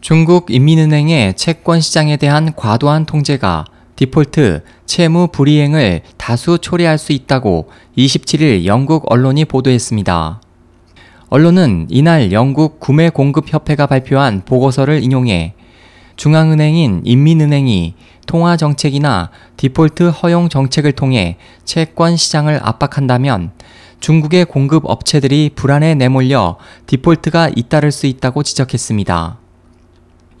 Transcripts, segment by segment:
중국 인민은행의 채권 시장에 대한 과도한 통제가 디폴트, 채무 불이행을 다수 초래할 수 있다고 27일 영국 언론이 보도했습니다. 언론은 이날 영국 구매 공급 협회가 발표한 보고서를 인용해 중앙은행인 인민은행이 통화 정책이나 디폴트 허용 정책을 통해 채권 시장을 압박한다면 중국의 공급 업체들이 불안에 내몰려 디폴트가 잇따를 수 있다고 지적했습니다.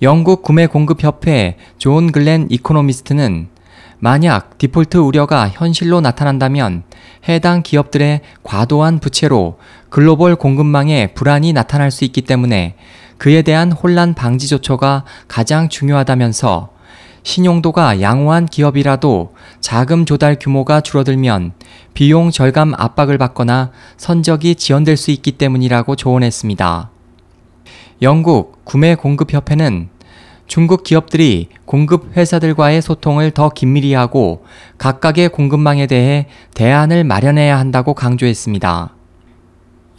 영국 구매 공급 협회 존 글렌 이코노미스트는 만약 디폴트 우려가 현실로 나타난다면 해당 기업들의 과도한 부채로 글로벌 공급망에 불안이 나타날 수 있기 때문에 그에 대한 혼란 방지 조처가 가장 중요하다면서 신용도가 양호한 기업이라도 자금 조달 규모가 줄어들면 비용 절감 압박을 받거나 선적이 지연될 수 있기 때문이라고 조언했습니다. 영국 구매 공급 협회는 중국 기업들이 공급 회사들과의 소통을 더 긴밀히 하고 각각의 공급망에 대해 대안을 마련해야 한다고 강조했습니다.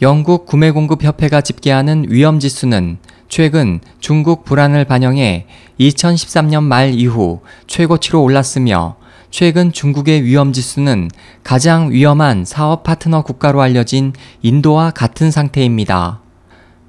영국 구매 공급 협회가 집계하는 위험 지수는 최근 중국 불안을 반영해 2013년 말 이후 최고치로 올랐으며 최근 중국의 위험 지수는 가장 위험한 사업 파트너 국가로 알려진 인도와 같은 상태입니다.